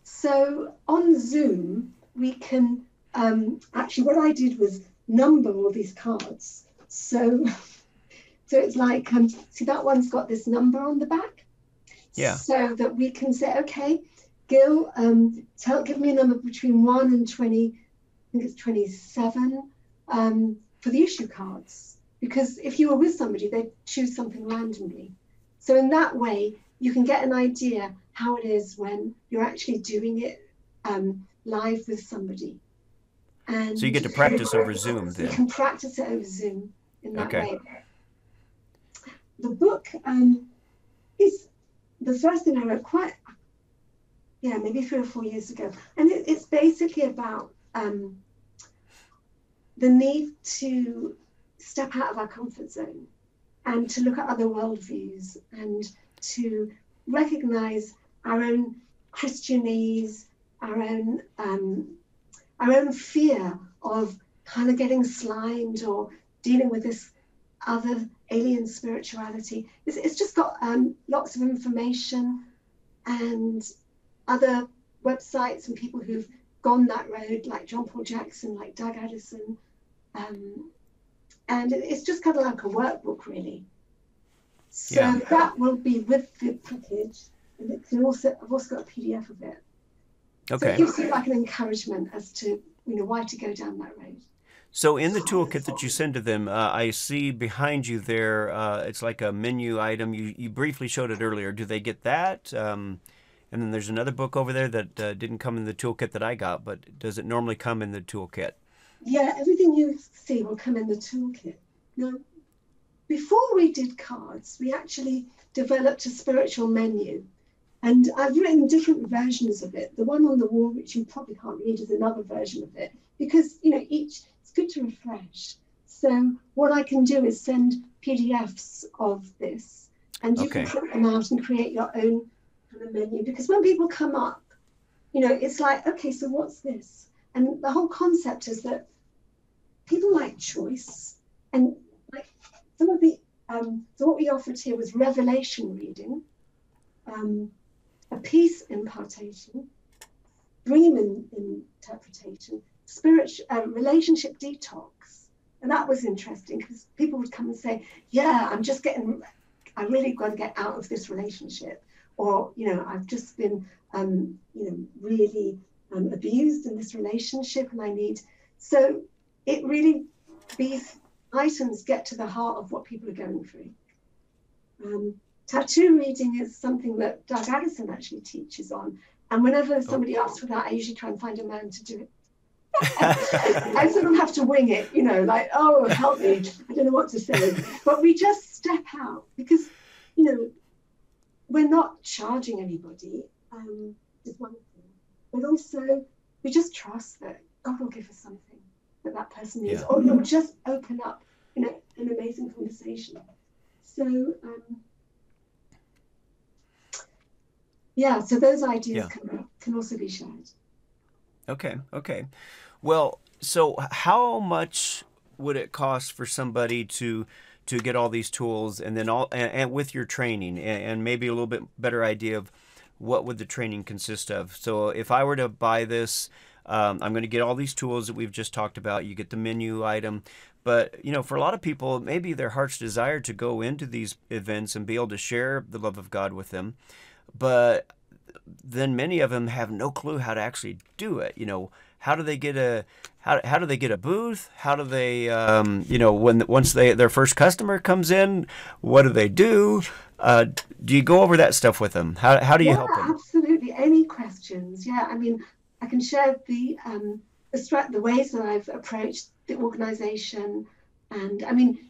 so on Zoom, we can um, actually, what I did was number all these cards. So, so it's like, um, see, that one's got this number on the back. Yeah. So that we can say, okay, Gil, um, tell, give me a number between 1 and 20, I think it's 27, um, for the issue cards. Because if you were with somebody, they'd choose something randomly. So in that way, you can get an idea how it is when you're actually doing it um, live with somebody. And so you get to practice over Zoom then. You can practice it over Zoom in that okay. way. The book um, is the first thing I wrote quite, yeah, maybe three or four years ago. And it, it's basically about um, the need to step out of our comfort zone and to look at other worldviews and to recognize our own Christianese, our own um, our own fear of kind of getting slimed or dealing with this other alien spirituality. It's, it's just got um, lots of information and other websites and people who've gone that road, like John Paul Jackson, like Doug Addison. Um, and it's just kind of like a workbook, really. So yeah. that will be with the package, and it can also I've also got a PDF of it. Okay. So it gives you like an encouragement as to you know why to go down that road. So in the toolkit that you send to them, uh, I see behind you there, uh, it's like a menu item. You you briefly showed it earlier. Do they get that? Um, and then there's another book over there that uh, didn't come in the toolkit that I got, but does it normally come in the toolkit? Yeah, everything you see will come in the toolkit. Now, before we did cards, we actually developed a spiritual menu. And I've written different versions of it. The one on the wall, which you probably can't read, is another version of it because you know each it's good to refresh. So what I can do is send PDFs of this, and you Okay. can print them out and create your own of menu. Because when people come up, you know, it's like, okay, so what's this? And the whole concept is that people like choice, and like some of the um, so what we offered here was revelation reading, um, a peace impartation, dream in, interpretation, spiritual uh, relationship detox, and that was interesting because people would come and say, "Yeah, I'm just getting, I really got to get out of this relationship," or you know, I've just been, um, you know, really um, abused in this relationship, and I need. So it really these items get to the heart of what people are going through. Um, tattoo reading is something that Doug Addison actually teaches on. And whenever somebody asks for that, I usually try and find a man to do it. I sort of have to wing it, you know, like, oh, help me. I don't know what to say. But we just step out because, you know, we're not charging anybody, um, is one thing. But also, we just trust that God will give us something that that person needs, Yeah. or he'll just open up, you know, an amazing conversation. So, um, yeah, so those ideas Yeah. can, can also be shared. Okay, okay. Well, so how much would it cost for somebody to to get all these tools and then all and, and with your training and, and maybe a little bit better idea of what would the training consist of? So if I were to buy this, um, I'm going to get all these tools that we've just talked about. You get the menu item, but you know, for a lot of people, maybe their heart's desire to go into these events and be able to share the love of God with them, but then many of them have no clue how to actually do it. You know, how do they get a how, how do they get a booth? How do they um, you know when once they their first customer comes in, what do they do? Uh, do you go over that stuff with them? How how do you yeah, help them? absolutely. Any questions? Yeah, I mean, I can share the um, the, strat- the ways that I've approached the organisation, and I mean,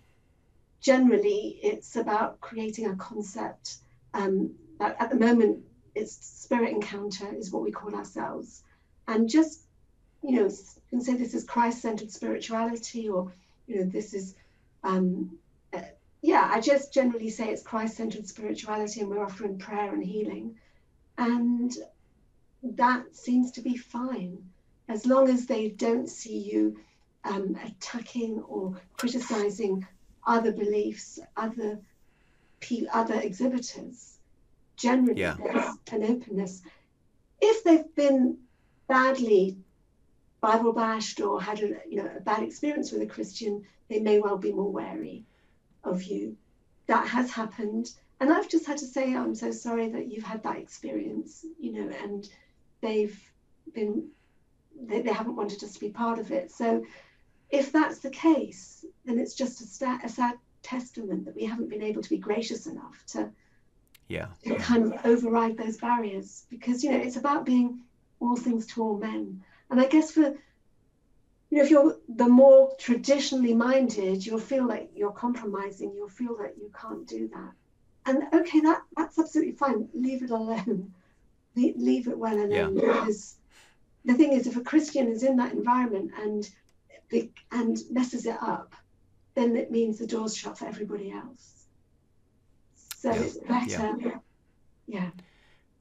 generally, it's about creating a concept. Um, that at the moment, it's spirit encounter is what we call ourselves, and just you know, you can say this is Christ-centered spirituality, or you know, this is um, uh, yeah, I just generally say it's Christ-centered spirituality, and we're offering prayer and healing, and that seems to be fine as long as they don't see you um, attacking or criticizing other beliefs, other pe- other exhibitors. Generally, Yeah. there's an openness. If they've been badly Bible bashed or had a you know a bad experience with a Christian, they may well be more wary of you. That has happened, and I've just had to say I'm so sorry that you've had that experience, you know, and they've been they, they haven't wanted us to be part of it. So if that's the case, then it's just a, sta- a sad testament that we haven't been able to be gracious enough to Yeah, to kind of override those barriers because you know it's about being all things to all men and i guess for you know if you're the more traditionally minded you'll feel like you're compromising you'll feel that you can't do that. And okay that that's absolutely fine. Leave it alone. Leave, leave it well alone. Because the thing is if a christian is in that environment and and messes it up then it means the door's shut for everybody else. So Yeah, it's better. Yeah,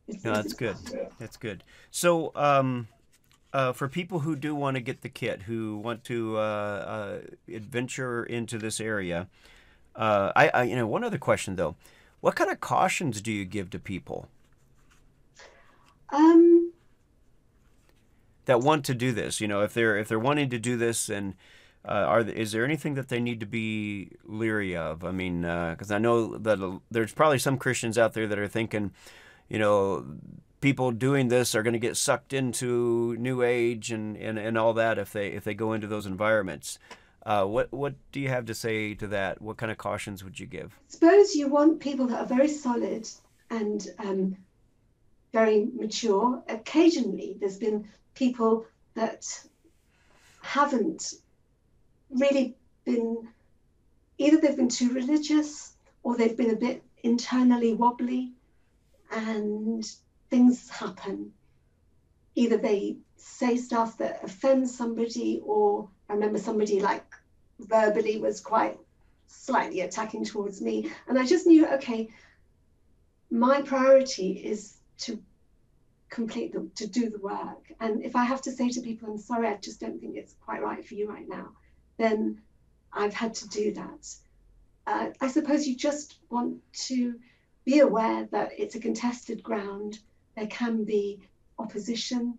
It's- no, it's- that's good. That's good. So, um, uh, for people who do want to get the kit, who want to uh, uh, adventure into this area, uh, I, I, you know, one other question though, what kind of cautions do you give to people um that want to do this? You know, if they're if they're wanting to do this, and uh, are is there anything that they need to be leery of? I mean, because I know that uh, there's probably some Christians out there that are thinking, you know, people doing this are going to get sucked into New Age and, and, and all that if they if they go into those environments. Uh, what what do you have to say to that? What kind of cautions would you give? suppose you want people that are very solid and um, very mature. Occasionally, there's been people that haven't really been either they've been too religious or they've been a bit internally wobbly and things happen. Either they say stuff that offends somebody, or I remember somebody like verbally was quite slightly attacking towards me. And I just knew, okay, my priority is to complete the to do the work. And if I have to say to people, I'm sorry, I just don't think it's quite right for you right now, then I've had to do that. Uh, I suppose you just want to be aware that it's a contested ground. There can be opposition.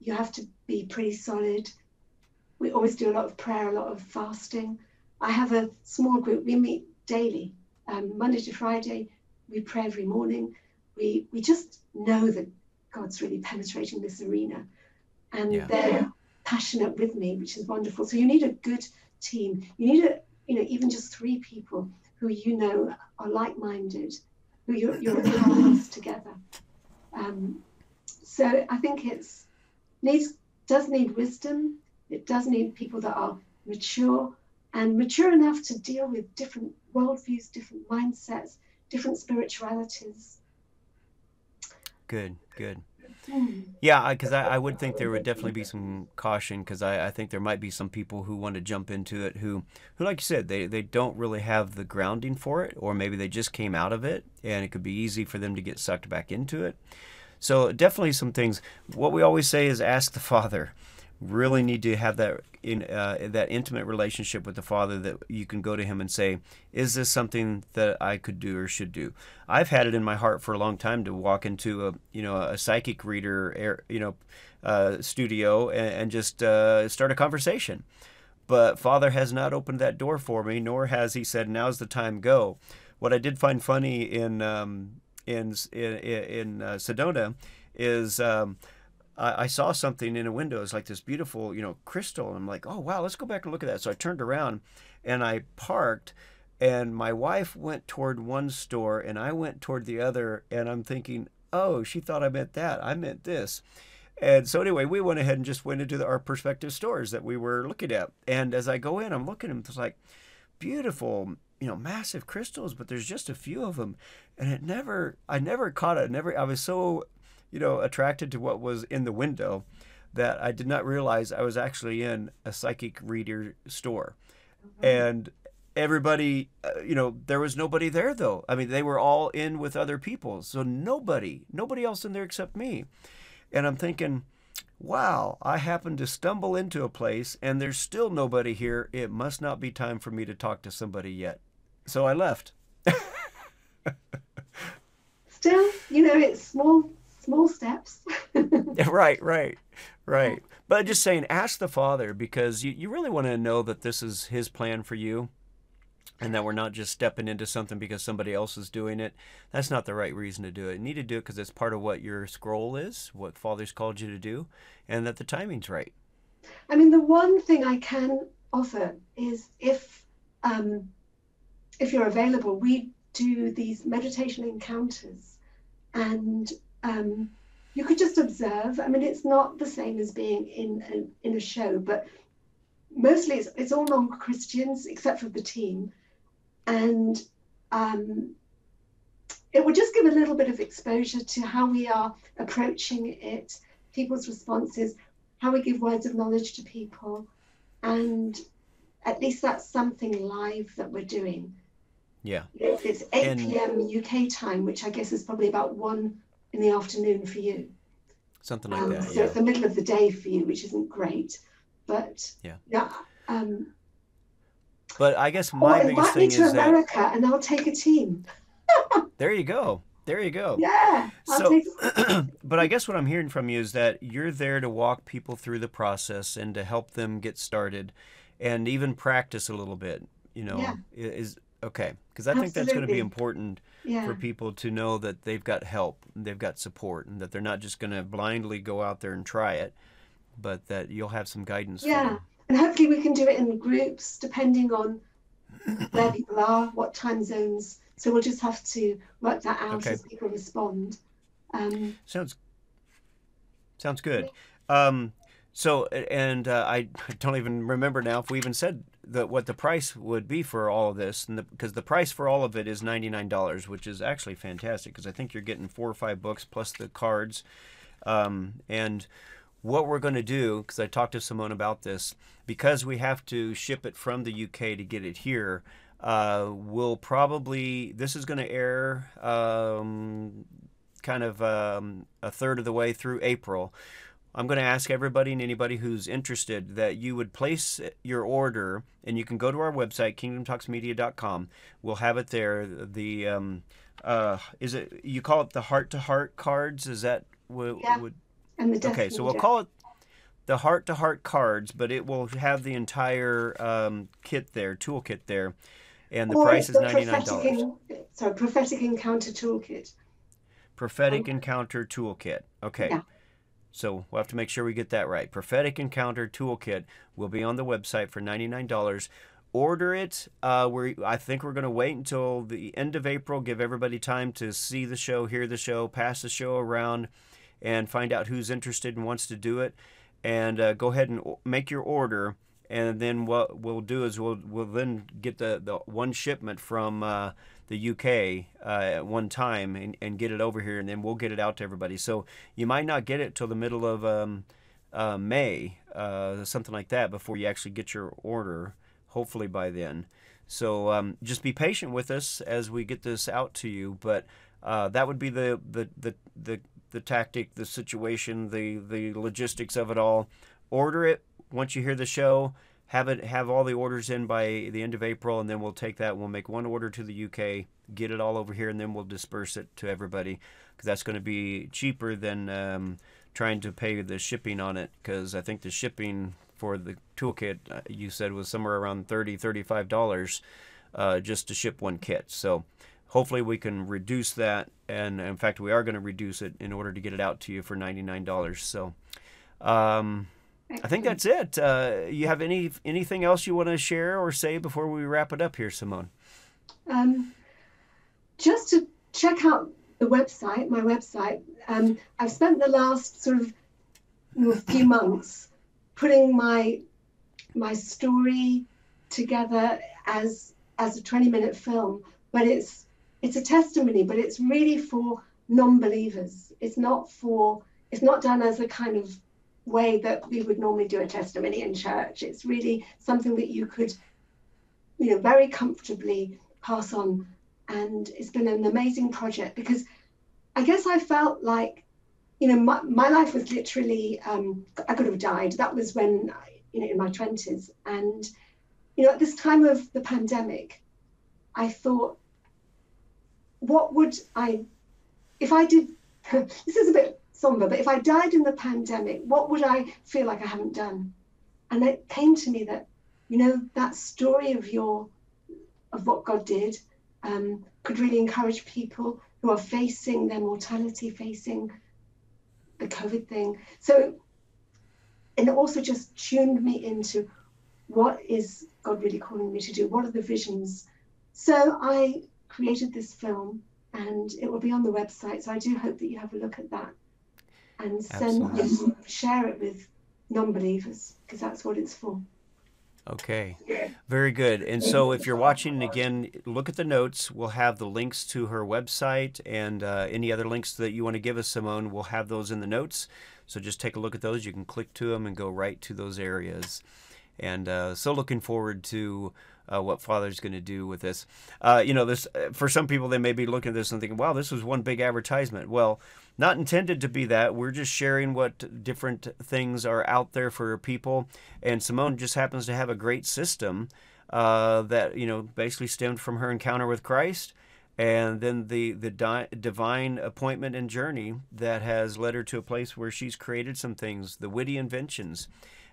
You have to be pretty solid. We always do a lot of prayer, a lot of fasting. I have a small group. We meet daily, um, Monday to Friday. We pray every morning. We we just know that God's really penetrating this arena, and yeah. they're passionate with me, which is wonderful. So you need a good team. You need a you know even just three people who you know are like-minded who you're, you're in together. Um, so I think it's needs does need wisdom. It does need people that are mature and mature enough to deal with different worldviews, different mindsets, different spiritualities. Good, good. Yeah, because I, I, would think there would definitely be some caution because I, I think there might be some people who want to jump into it who, who like you said, they, they don't really have the grounding for it, or maybe they just came out of it and it could be easy for them to get sucked back into it. So, definitely some things. What we always say is ask the Father really need to have that in uh, that intimate relationship with the Father that you can go to Him and say, "Is this something that I could do or should do?" I've had it in my heart for a long time to walk into a you know a psychic reader you know uh, studio and, and just uh, start a conversation. But Father has not opened that door for me, nor has He said, "Now's the time, go." What I did find funny in um, in in, in uh, Sedona is. Um, I, I saw something in a window. It's like this beautiful, you know, crystal. And I'm like, oh wow, let's go back and look at that. So I turned around and I parked and my wife went toward one store and I went toward the other and I'm thinking, oh, she thought I meant that. I meant this. And so anyway, we went ahead and just went into the, our prospective stores that we were looking at. And as I go in, I'm looking at them. It's like beautiful, you know, massive crystals, but there's just a few of them. And it never, I never caught it. Never, I was so you know, attracted to what was in the window that I did not realize I was actually in a psychic reader store. Mm-hmm. And everybody, uh, you know, there was nobody there though. I mean, they were all in with other people. So nobody, nobody else in there except me. And I'm thinking, wow, I happened to stumble into a place and there's still nobody here. It must not be time for me to talk to somebody yet. So I left. still, you know, it's small small steps. right, right, right. But just saying, ask the Father because you, you really want to know that this is His plan for you and that we're not just stepping into something because somebody else is doing it. That's not the right reason to do it. You need to do it because it's part of what your scroll is, what Father's called you to do, and that the timing's right. I mean, the one thing I can offer is if um, if you're available, we do these meditation encounters, and um, you could just observe. I mean, it's not the same as being in a, in a show, but mostly it's, it's all non-Christians except for the team, and um, it would just give a little bit of exposure to how we are approaching it, people's responses, how we give words of knowledge to people, and at least that's something live that we're doing. Yeah. It's 8 and... p.m. UK time, which I guess is probably about 1 in the afternoon for you. Something like um, that. So yeah. it's the middle of the day for you, which isn't great. But yeah. Yeah. Um, but I guess my or biggest thing is invite me to America that, and I'll take a team. there you go. There you go. Yeah. I'll so, take... but I guess what I'm hearing from you is that you're there to walk people through the process and to help them get started, and even practice a little bit. You know, yeah. is okay because I Absolutely. think that's going to be important yeah. for people to know that they've got help, they've got support, and that they're not just going to blindly go out there and try it, but that you'll have some guidance. Yeah, and hopefully we can do it in groups depending on where people are, what time zones. So we'll just have to work that out okay. as people respond. Um, sounds sounds good. Um, so, and uh, I, I don't even remember now if we even said the what the price would be for all of this, and because the, the, price for all of it is ninety nine dollars, which is actually fantastic because I think you're getting four or five books plus the cards, um, and what we're going to do because I talked to Simone about this because we have to ship it from the UK to get it here. Uh, we'll probably this is going to air um, kind of um, a third of the way through April. I'm going to ask everybody and anybody who's interested that you would place your order, and you can go to our website, kingdomtalksmedia.com. We'll have it there. The um, uh, is it you call it the heart to heart cards? Is that what? Yeah. Would, and the okay, so we'll call it the heart to heart cards, but it will have the entire um, kit there, toolkit there, and the or price is ninety nine dollars. Sorry, prophetic encounter toolkit. Prophetic um, encounter toolkit. Okay. Yeah. So we'll have to make sure we get that right. Prophetic Encounter Toolkit will be on the website for $99. Order it. Uh, we I think we're going to wait until the end of April, give everybody time to see the show, hear the show, pass the show around, and find out who's interested and wants to do it. And uh, go ahead and make your order. And then what we'll do is we'll we'll then get the, the one shipment from uh, the UK uh, at one time and, and get it over here, and then we'll get it out to everybody. So you might not get it till the middle of um, uh, May, uh, something like that, before you actually get your order. Hopefully by then. So um, just be patient with us as we get this out to you. But uh, that would be the, the the the the tactic, the situation, the the logistics of it all. Order it once you hear the show have it have all the orders in by the end of April, and then we'll take that. We'll make one order to the UK, get it all over here, and then we'll disperse it to everybody because that's going to be cheaper than um, trying to pay the shipping on it. Because I think the shipping for the toolkit uh, you said was somewhere around 30 35 dollars uh, just to ship one kit. So hopefully we can reduce that, and in fact we are going to reduce it in order to get it out to you for ninety nine dollars. So. Um, I think that's it. Uh, you have any anything else you want to share or say before we wrap it up here, Simone? Um, just to check out the website, my website. Um, I've spent the last sort of you know, few months putting my my story together as as a 20 minute film, but it's it's a testimony, but it's really for non-believers. It's not for it's not done as a kind of way that we would normally do a testimony in church. It's really something that you could, you know, very comfortably pass on. And it's been an amazing project because I guess I felt like, you know, my, my life was literally, um, I could have died. That was when, you know, in my 20s. And, you know, at this time of the pandemic, I thought, what would I, if I did, this is a bit but if I died in the pandemic, what would I feel like I haven't done? And it came to me that, you know, that story of your, of what God did, um, could really encourage people who are facing their mortality, facing the COVID thing. So, and it also just tuned me into what is God really calling me to do? What are the visions? So I created this film and it will be on the website. So I do hope that you have a look at that and send share it with non-believers because that's what it's for. Okay, very good. And so, if you're watching again, look at the notes. We'll have the links to her website and uh, any other links that you want to give us, Simone. We'll have those in the notes. So just take a look at those. You can click to them and go right to those areas. And uh, so, looking forward to uh, what Father's going to do with this. Uh, you know, this for some people they may be looking at this and thinking, "Wow, this was one big advertisement." Well, not intended to be that. We're just sharing what different things are out there for people. And Simone just happens to have a great system uh, that, you know, basically stemmed from her encounter with Christ and then the, the di- divine appointment and journey that has led her to a place where she's created some things, the witty inventions.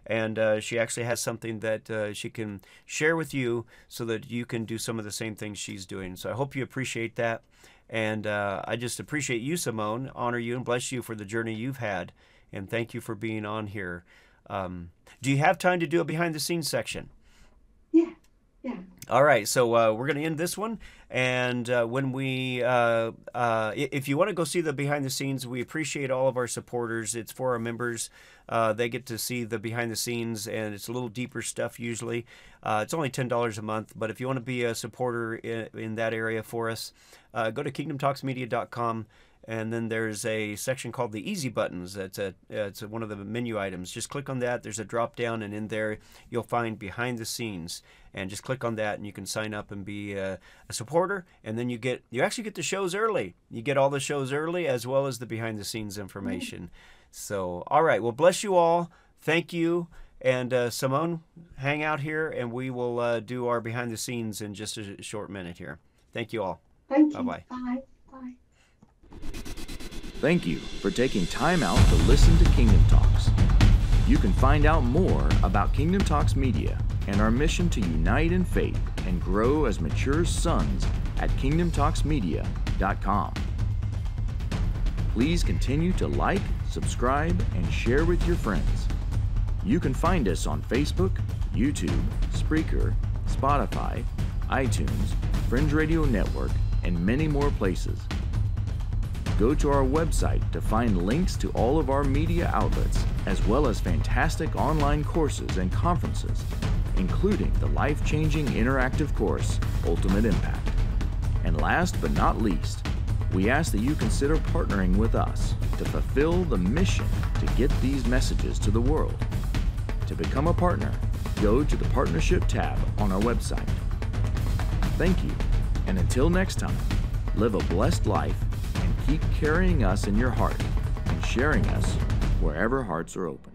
And uh, she actually has something that uh, she can share with you so that you can do some of the same things she's doing. So I hope you appreciate that. And uh, I just appreciate you, Simone, honor you, and bless you for the journey you've had. And thank you for being on here. Um, do you have time to do a behind the scenes section? Yeah, yeah. All right, so uh, we're going to end this one, and uh, when we, uh, uh, if you want to go see the behind the scenes, we appreciate all of our supporters. It's for our members. Uh, they get to see the behind the scenes, and it's a little deeper stuff usually. Uh, it's only ten dollars a month, but if you want to be a supporter in, in that area for us, go to KingdomTalksMedia.com and then there's a section called the easy buttons that's a it's a, one of the menu items just click on that there's a drop down and in there you'll find behind the scenes and just click on that and you can sign up and be a, a, supporter and then you get you actually get the shows early you get all the shows early as well as the behind the scenes information so all right well bless you all thank you and uh, Simone, hang out here, and we will uh, do our behind the scenes in just a short minute here. Thank you all. Thank you. Bye-bye. Bye. Bye. Thank you for taking time out to listen to Kingdom Talks. You can find out more about Kingdom Talks Media and our mission to unite in faith and grow as mature sons at kingdomtalksmedia.com. Please continue to like, subscribe, and share with your friends. You can find us on Facebook, YouTube, Spreaker, Spotify, iTunes, Fringe Radio Network, and many more places go to our website to find links to all of our media outlets, as well as fantastic online courses and conferences, including the life changing interactive course, Ultimate Impact. And last but not least, we ask that you consider partnering with us to fulfill the mission to get these messages to the world. To become a partner, go to the Partnership tab on our website. Thank you, and until next time, live a blessed life keep carrying us in your heart and sharing us wherever hearts are open.